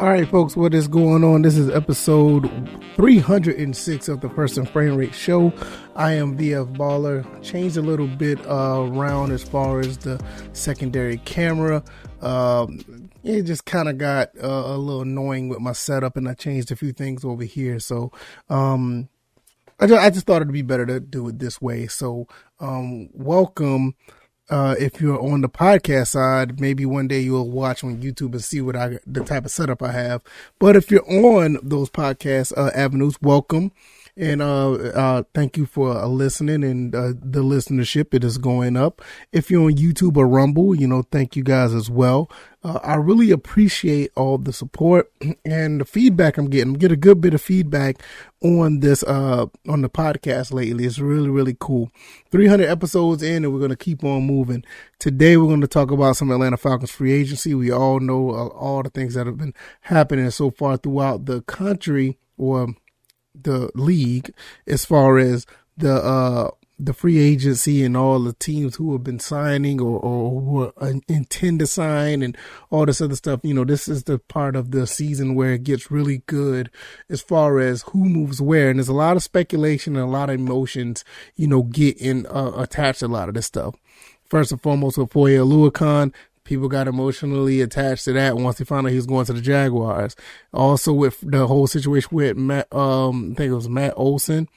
All right, folks, what is going on? This is episode 306 of the First and Frame Rate Show. I am VF Baller. Changed a little bit uh, around as far as the secondary camera. Um, it just kind of got uh, a little annoying with my setup, and I changed a few things over here. So, um, I just, I just thought it'd be better to do it this way. So, um, welcome uh, if you're on the podcast side, maybe one day you'll watch on YouTube and see what I the type of setup I have. But if you're on those podcast uh, avenues, welcome and uh, uh, thank you for uh, listening and uh, the listenership. It is going up. If you're on YouTube or Rumble, you know, thank you guys as well. Uh, I really appreciate all the support and the feedback I'm getting. Get a good bit of feedback on this uh on the podcast lately. It's really really cool. 300 episodes in, and we're gonna keep on moving. Today we're to talk about some Atlanta Falcons free agency. We all know uh, all the things that have been happening so far throughout the country or the league as far as the uh the free agency and all the teams who have been signing or, or who are, intend to sign and all this other stuff. You know, this is the part of the season where it gets really good as far as who moves where. And there's a lot of speculation and a lot of emotions, you know, get in, uh, attached to a lot of this stuff. First and foremost, with Foye Oluokun, people got emotionally attached to that once they found out he was going to the Jaguars. Also with the whole situation with Matt, um, I think it was Matt Olson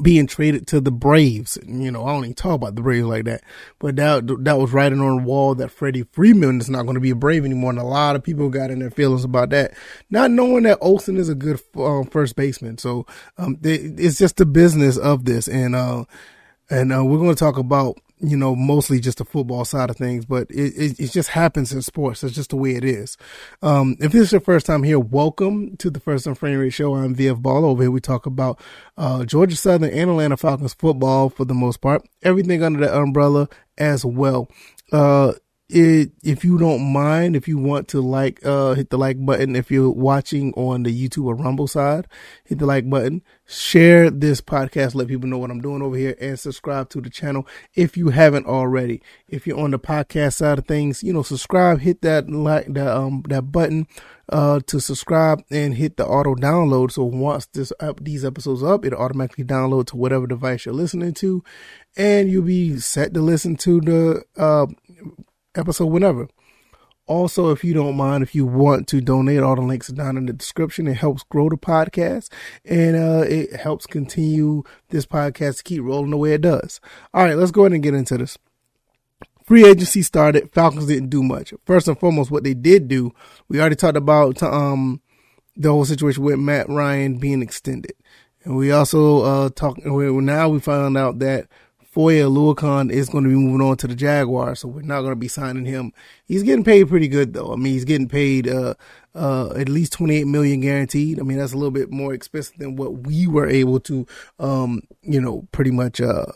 being traded to the Braves. You know, I don't even talk about the Braves like that, but that that was writing on the wall that Freddie Freeman is not going to be a Brave anymore, and a lot of people got in their feelings about that, not knowing that Olson is a good um, first baseman. So um, they, it's just the business of this, and uh, and uh, we're going to talk about you know, mostly just the football side of things, but it, it, it, just happens in sports. It's just the way it is. Um, if this is your first time here, welcome to the First and Frame Rate Show. I'm VF Ball. Over here, we talk about uh, Georgia Southern and Atlanta Falcons football for the most part, everything under the umbrella as well. Uh, it, if you don't mind, if you want to like, uh, hit the like button. If you're watching on the YouTube or Rumble side, hit the like button, share this podcast, let people know what I'm doing over here and subscribe to the channel if you haven't already. If you're on the podcast side of things, you know, subscribe, hit that like, that, um, that button, uh, to subscribe and hit the auto download. So once this up, these episodes up, it'll automatically download to whatever device you're listening to and you'll be set to listen to the, uh, episode whenever. Also, if you don't mind, if you want to donate, all the links are down in the description. It helps grow the podcast and uh, it helps continue this podcast to keep rolling the way it does. All right, let's go ahead and get into this. Free agency started. Falcons didn't do much. First and foremost, what they did do, we already talked about um, the whole situation with Matt Ryan being extended. And we also uh, talked, now we found out that Foye Oluokun is going to be moving on to the Jaguars, so we're not going to be signing him. He's getting paid pretty good though. I mean, he's getting paid uh, uh, at least 28 million guaranteed. I mean, that's a little bit more expensive than what we were able to, um, you know, pretty much, uh,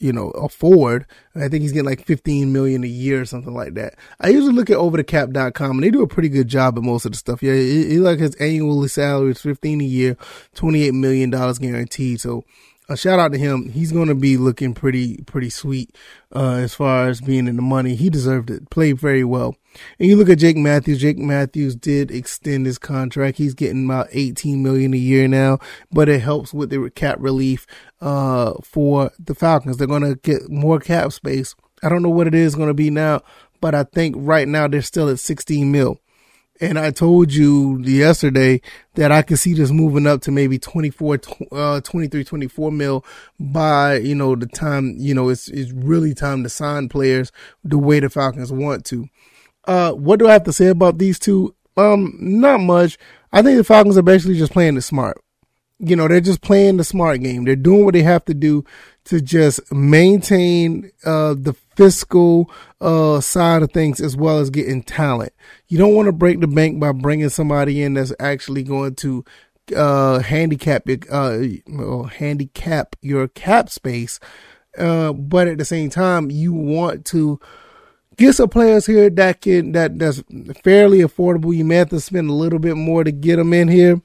you know, afford. I think he's getting like 15 million a year or something like that. I usually look at overthecap.com and they do a pretty good job at most of the stuff. Yeah, it like his annual salary is 15 a year, 28 million dollars guaranteed. So a shout out to him. He's going to be looking pretty, pretty sweet, uh, as far as being in the money. He deserved it. Played very well. And you look at Jake Matthews. Jake Matthews did extend his contract. He's getting about 18 million a year now, but it helps with the cap relief, uh, for the Falcons. They're going to get more cap space. I don't know what it is going to be now, but I think right now they're still at 16 mil. And I told you yesterday that I could see this moving up to maybe 24, uh, 23, 24 mil by, you know, the time, you know, it's, it's really time to sign players the way the Falcons want to. Uh, what do I have to say about these two? Um, not much. I think the Falcons are basically just playing it smart. You know, they're just playing the smart game. They're doing what they have to do to just maintain uh, the fiscal uh, side of things as well as getting talent. You don't want to break the bank by bringing somebody in that's actually going to uh, handicap uh, handicap your cap space. Uh, but at the same time, you want to get some players here that can that that's fairly affordable. You may have to spend a little bit more to get them in here,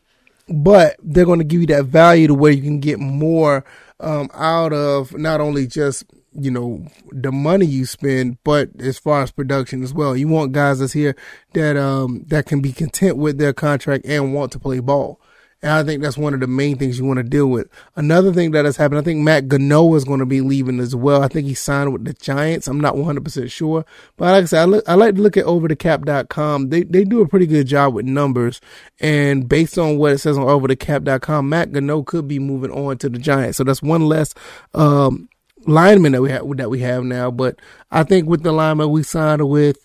but they're going to give you that value to where you can get more um, out of not only just you know, the money you spend, but as far as production as well. You want guys that's here that um that can be content with their contract and want to play ball. And I think that's one of the main things you want to deal with. Another thing that has happened, I think Matt Gono is going to be leaving as well. I think he signed with the Giants. I'm not 100% sure. But like I said, I, look, I like to look at overthecap.com. They, they do a pretty good job with numbers. And based on what it says on overthecap.com, Matt Gono could be moving on to the Giants. So that's one less, um, lineman that we have, that we have now. But I think with the lineman we signed with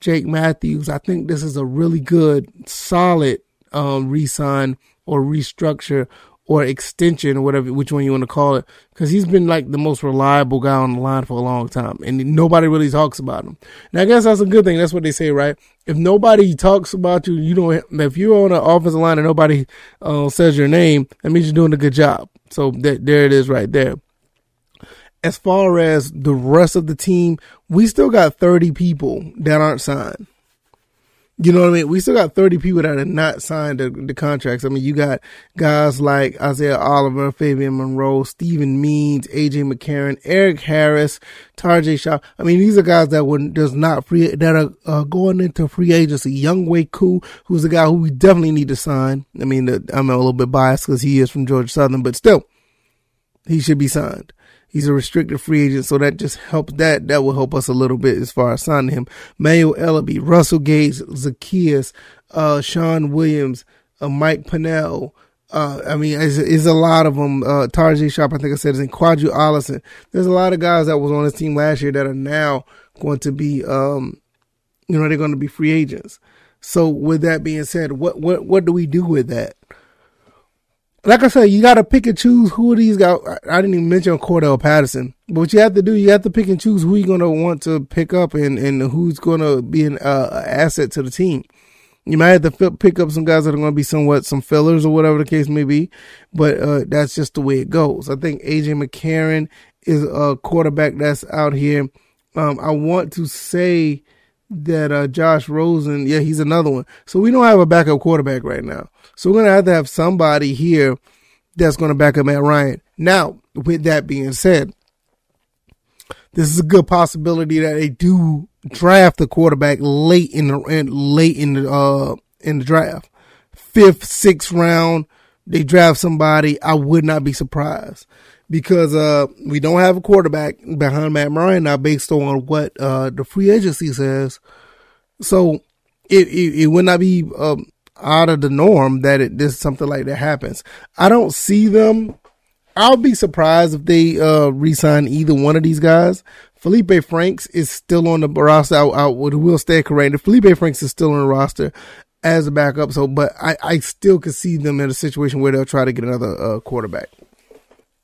Jake Matthews, I think this is a really good, solid, um, re-sign or restructure or extension or whatever, which one you want to call it, because he's been like the most reliable guy on the line for a long time, and nobody really talks about him. And I guess that's a good thing. That's what they say, right? If nobody talks about you, you don't. If you're on an offensive line and nobody uh, says your name, that means you're doing a good job. So there it is, right there. As far as the rest of the team, we still got 30 people that aren't signed. You know what I mean? We still got 30 people that have not signed the, the, contracts. I mean, you got guys like Isaiah Oliver, Fabian Moreau, Steven Means, AJ McCarron, Erik Harris, Tajae Sharpe. I mean, these are guys that would does not free, that are uh, going into free agency. Younghoe Koo, who's a guy who we definitely need to sign. I mean, I'm a little bit biased because he is from Georgia Southern, but still, he should be signed. He's a restricted free agent, so that just helps that that will help us a little bit as far as signing him. Manuel Ellaby, Russell Gage, Zaccheaus, uh, Shawn Williams, uh, Mike Pennel. Uh, I mean, it's, it's, a lot of them. Uh, Tajae Sharpe, I think I said, is in Qadree Ollison. There's a lot of guys that was on this team last year that are now going to be, um, you know, they're going to be free agents. So with that being said, what, what, what do we do with that? Like I said, you got to pick and choose who these guys. I didn't even mention Cordarrelle Patterson, but what you have to do, you have to pick and choose who you're gonna want to pick up and and who's gonna be an uh, asset to the team. You might have to pick up some guys that are going to be somewhat some fillers or whatever the case may be, but uh, that's just the way it goes. I think AJ McCarron is a quarterback that's out here. Um, I want to say that uh, Josh Rosen, yeah, he's another one. So we don't have a backup quarterback right now. So we're going to have to have somebody here that's going to back up Matt Ryan. Now, with that being said, this is a good possibility that they do draft the quarterback late in the late in the uh in the draft, fifth, sixth round. They draft somebody. I would not be surprised because uh we don't have a quarterback behind Matt Ryan now, based on what uh the free agency says. So it it, it would not be um, out of the norm that it this something like that happens. I don't see them. I'll be surprised if they uh resign either one of these guys. Felipe Franks is still on the roster. I, I will stay corrected. Felipe Franks is still on the roster as a backup. So, but I, I still could see them in a situation where they'll try to get another uh, quarterback.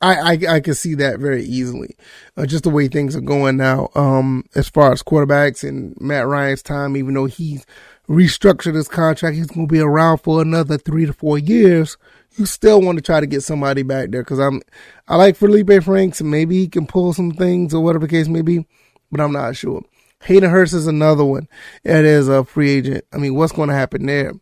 I, I, I can see that very easily. Uh, just the way things are going now, um, as far as quarterbacks and Matt Ryan's time, even though he's restructured his contract. He's going to be around for another three to four years. You still want to try to get somebody back there because I'm, I like Felipe Franks maybe he can pull some things or whatever the case may be, but I'm not sure. Hayden Hurst is another one that is a free agent. I mean, what's going to happen there?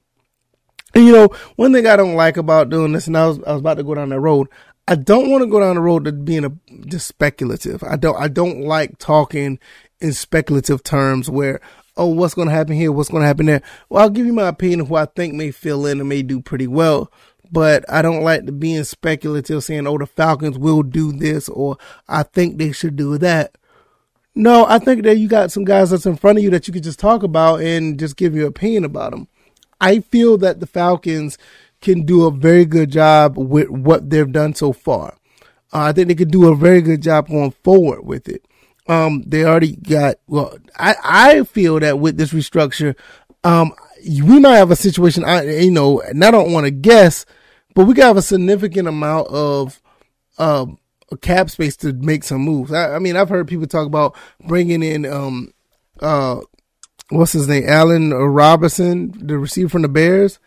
And you know, one thing I don't like about doing this, and I was, I was about to go down that road. I don't want to go down the road to being a just speculative. I don't I don't like talking in speculative terms where oh, what's going to happen here? What's going to happen there? Well, I'll give you my opinion of who I think may fill in and may do pretty well. But I don't like to be in speculative saying, oh, the Falcons will do this or I think they should do that. No, I think that you got some guys that's in front of you that you could just talk about and just give your opinion about them. I feel that the Falcons can do a very good job with what they've done so far. Uh, I think they could do a very good job going forward with it um, they already got, well, I, I feel that with this restructure, um, we might have a situation, I, you know, and I don't want to guess, but we got a significant amount of, uh, cap space to make some moves. I, I mean, I've heard people talk about bringing in, um, uh, what's his name? Allen Robinson, the receiver from the Bears,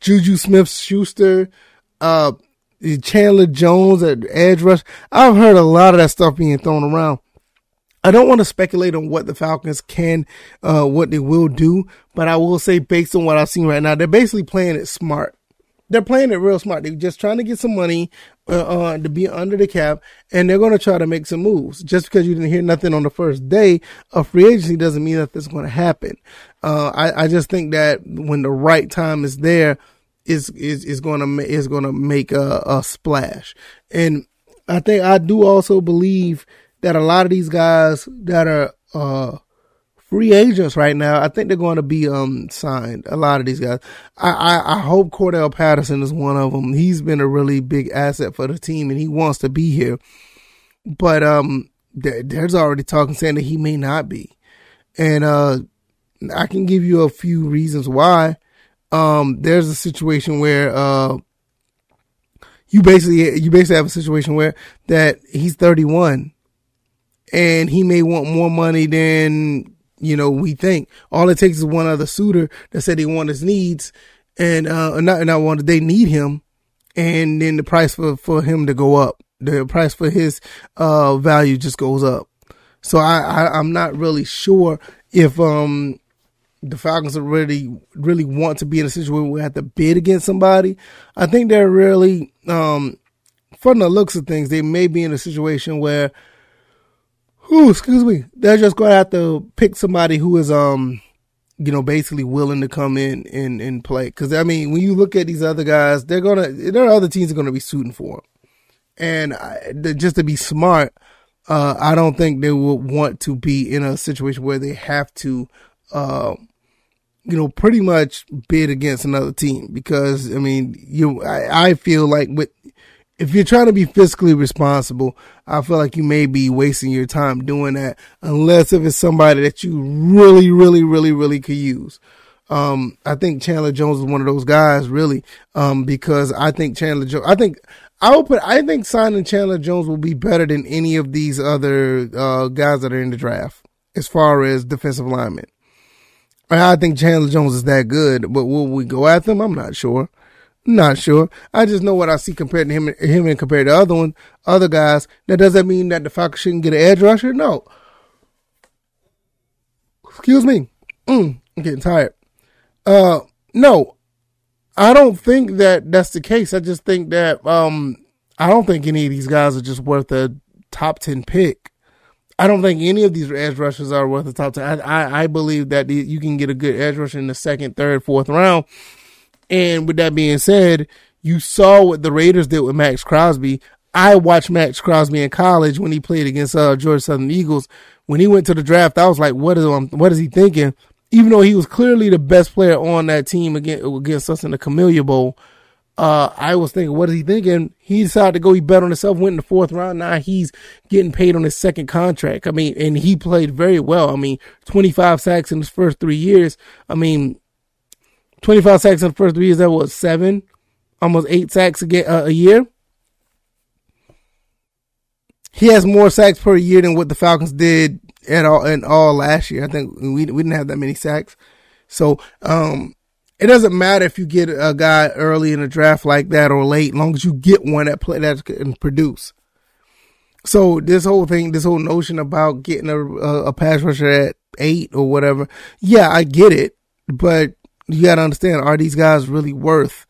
Juju Smith Schuster, uh, Chandler Jones at edge rush. I've heard a lot of that stuff being thrown around. I don't want to speculate on what the Falcons can, uh, what they will do, but I will say based on what I've seen right now, they're basically playing it smart. They're playing it real smart. They're just trying to get some money uh, uh, to be under the cap, and they're going to try to make some moves. Just because you didn't hear nothing on the first day of free agency doesn't mean that this is going to happen. Uh, I, I just think that when the right time is there, is is is going to is going to make a, a splash. And I think I do also believe that a lot of these guys that are uh, free agents right now, I think they're going to be um signed. A lot of these guys. I, I, I hope Cordarrelle Patterson is one of them. He's been a really big asset for the team, and he wants to be here. But um, there's already talking saying that he may not be, and uh, I can give you a few reasons why. Um, there's a situation where uh, you basically you basically have a situation where that he's 31 and he may want more money than you know, we think all it takes is one other suitor that said they want his needs and, uh, not, and not wanted, they need him. And then the price for, for him to go up, the price for his, uh, value just goes up. So I, I I'm not really sure if, um, the Falcons really, really want to be in a situation where we have to bid against somebody. I think they're really, um, from the looks of things, they may be in a situation where Ooh, excuse me. They're just going to have to pick somebody who is, um, you know, basically willing to come in and, and play. Cause I mean, when you look at these other guys, they're to, there are other teams are to be shooting for them. And I, just to be smart, uh, I don't think they would want to be in a situation where they have to, uh, you know, pretty much bid against another team because I mean, you, I, I feel like with if you're trying to be fiscally responsible, I feel like you may be wasting your time doing that unless if it's somebody that you really, really, really, really could use. Um, I think Chandler Jones is one of those guys, really, um, because I think Chandler Jones, I think, I will put, I think signing Chandler Jones will be better than any of these other, uh, guys that are in the draft as far as defensive linemen. I think Chandler Jones is that good, but will we go at them? I'm not sure. Not sure. I just know what I see compared to him, him and compared to other one, other guys. That doesn't mean that the Falcons shouldn't get an edge rusher. No. Excuse me. Mm, I'm getting tired. Uh, no, I don't think that that's the case. I just think that um, I don't think any of these guys are just worth a top ten pick. I don't think any of these edge rushers are worth a top ten. I I, I believe that you can get a good edge rusher in the second, third, fourth round and with that being said, you saw what the Raiders did with Maxx Crosby. I watched Maxx Crosby in college when he played against uh, Georgia Southern Eagles. When he went to the draft, I was like, what is um, what is he thinking? Even though he was clearly the best player on that team against, against us in the Camellia Bowl, uh, I was thinking, what is he thinking? He decided to go, he bet on himself, went in the fourth round. Now he's getting paid on his second contract. I mean, and he played very well. I mean, 25 sacks in his first three years. I mean, 25 sacks in the first three years. That was seven, almost eight sacks a, uh, a year. He has more sacks per year than what the Falcons did at all in all last year. I think we we didn't have that many sacks. So um, it doesn't matter if you get a guy early in the draft like that or late, as long as you get one that play that can produce. So this whole thing, this whole notion about getting a, a, a pass rusher at eight or whatever, yeah, I get it, but you got to understand, are these guys really worth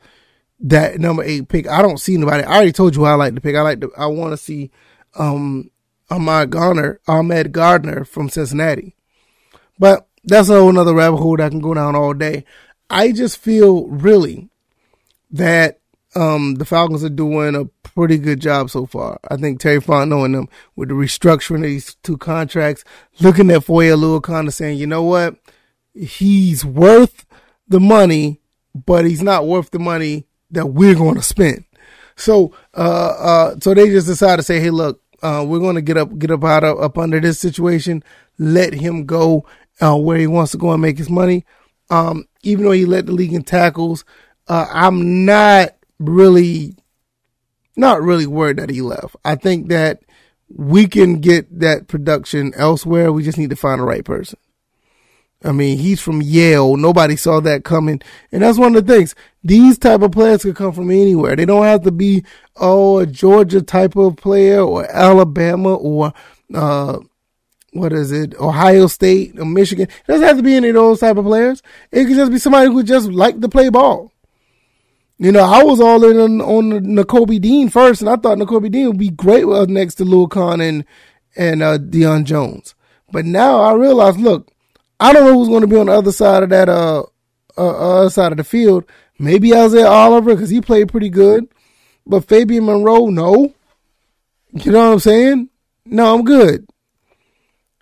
that number eight pick? I don't see anybody. I already told you I like to pick. I like to, I want to see, um, Ahmad Gardner, Ahmad Gardner from Cincinnati. But that's a whole another rabbit hole that can go down all day. I just feel really that um, the Falcons are doing a pretty good job so far. I think Terry Fontenot and them with the restructuring of these two contracts, looking at Foye Oluokun saying, you know what, he's worth the money, but he's not worth the money that we're going to spend. So, uh, uh, so they just decided to say, hey, look, uh, we're going to get up, get up out of, up under this situation, let him go, uh, where he wants to go and make his money. Um, even though he led the league in tackles, uh, I'm not really, not really worried that he left. I think that we can get that production elsewhere. We just need to find the right person. I mean, he's from Yale. Nobody saw that coming. And that's one of the things. These type of players could come from anywhere. They don't have to be, oh, a Georgia type of player or Alabama or, uh, what is it? Ohio State or Michigan. It doesn't have to be any of those type of players. It could just be somebody who just like to play ball. You know, I was all in on, on the Nakobe Dean first, and I thought Nakobe Dean would be great next to Lil Con and and uh, Deion Jones. But now I realize, look, I don't know who's going to be on the other side of that uh, uh other side of the field. Maybe Isaiah Oliver because he played pretty good, but Fabian Moreau, no. You know what I'm saying? No, I'm good.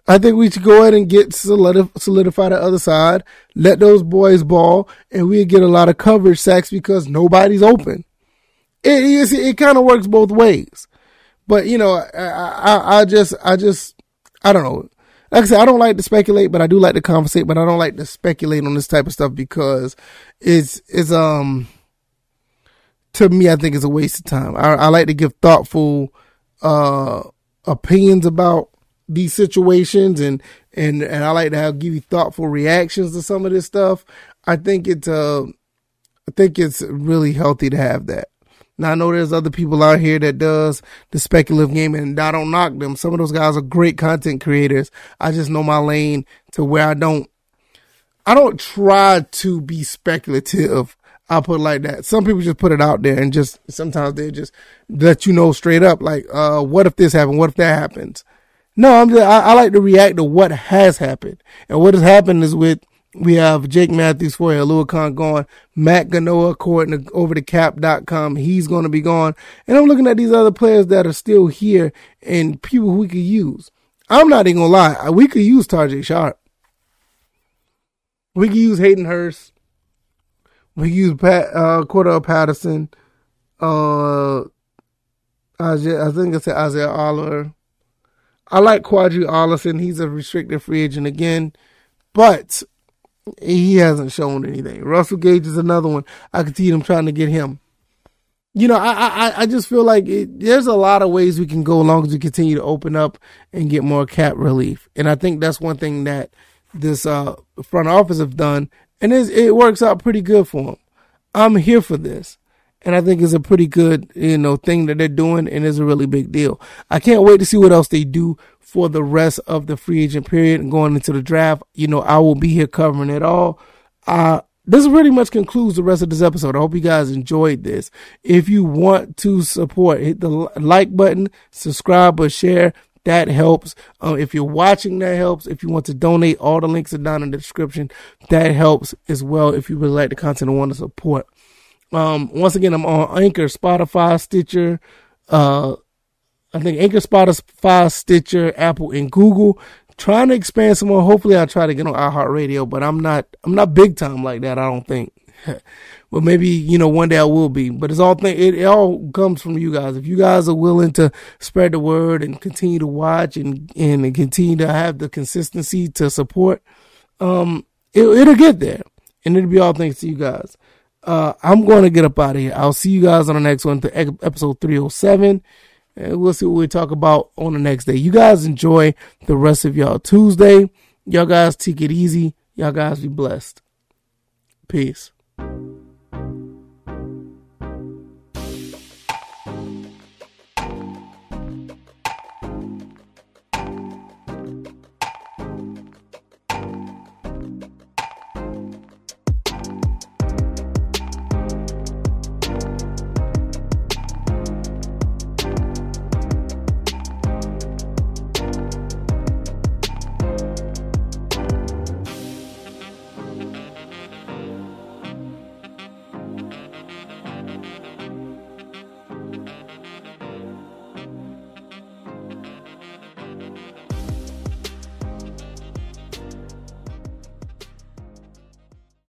I think we should go ahead and get solidify the other side, let those boys ball, and we get a lot of coverage sacks because nobody's open. It it kind of works both ways. But, you know, I, I, I just, I just, I don't know. Like I said, I don't like to speculate, but I do like to conversate, but I don't like to speculate on this type of stuff because it's, it's, um, to me, I think it's a waste of time. I, I like to give thoughtful, uh, opinions about these situations and and and I like to have give you thoughtful reactions to some of this stuff. I think it's uh I think it's really healthy to have that. Now I know there's other people out here that does the speculative game and I don't knock them. Some of those guys are great content creators. I just know my lane to where I don't I don't try to be speculative. I'll put it like that. Some people just put it out there and just sometimes they just let you know straight up like uh what if this happened? What if that happens? No, I'm just, I, I, like to react to what has happened. And what has happened is with, we have Jake Matthews Foye Oluokun gone, Matt Gono, according to overthecap.com, he's going to be gone. And I'm looking at these other players that are still here and people we could use. I'm not even gonna lie, we could use Tajae Sharpe. We could use Hayden Hurst. We could use Pat, uh, Cordarrelle Patterson. Uh, I think it's Isaiah Oliver. I like Qadree Ollison. He's a restricted free agent again, but he hasn't shown anything. Russell Gage is another one. I could see them trying to get him. You know, I I, I just feel like it, there's a lot of ways we can go along as we continue to open up and get more cap relief. And I think that's one thing that this uh, front office have done, and it works out pretty good for them. I'm here for this and I think it's a pretty good, you know, thing that they're doing and it's a really big deal. I can't wait to see what else they do for the rest of the free agent period and going into the draft. You know, I will be here covering it all. Uh, this pretty much concludes the rest of this episode. I hope you guys enjoyed this. If you want to support, hit the like button, subscribe or share. That helps. Um, if you're watching, that helps. If you want to donate, all the links are down in the description. That helps as well. If you really like the content and want to support. Um, once again, I'm on Anchor, Spotify, Stitcher, uh, I think Anchor, Spotify, Stitcher, Apple, and Google. Trying to expand some more. Hopefully, I'll try to get on iHeartRadio, but I'm not. I'm not big time like that. I don't think. but maybe you know one day I will be. But it's all thing. It, it all comes from you guys. If you guys are willing to spread the word and continue to watch and and continue to have the consistency to support, um, it, it'll get there, and it'll be all thanks to you guys uh, I'm going to get up out of here. I'll see you guys on the next one, to episode 307. And we'll see what we talk about on the next day. You guys enjoy the rest of y'all Tuesday. Y'all guys take it easy. Y'all guys be blessed. Peace.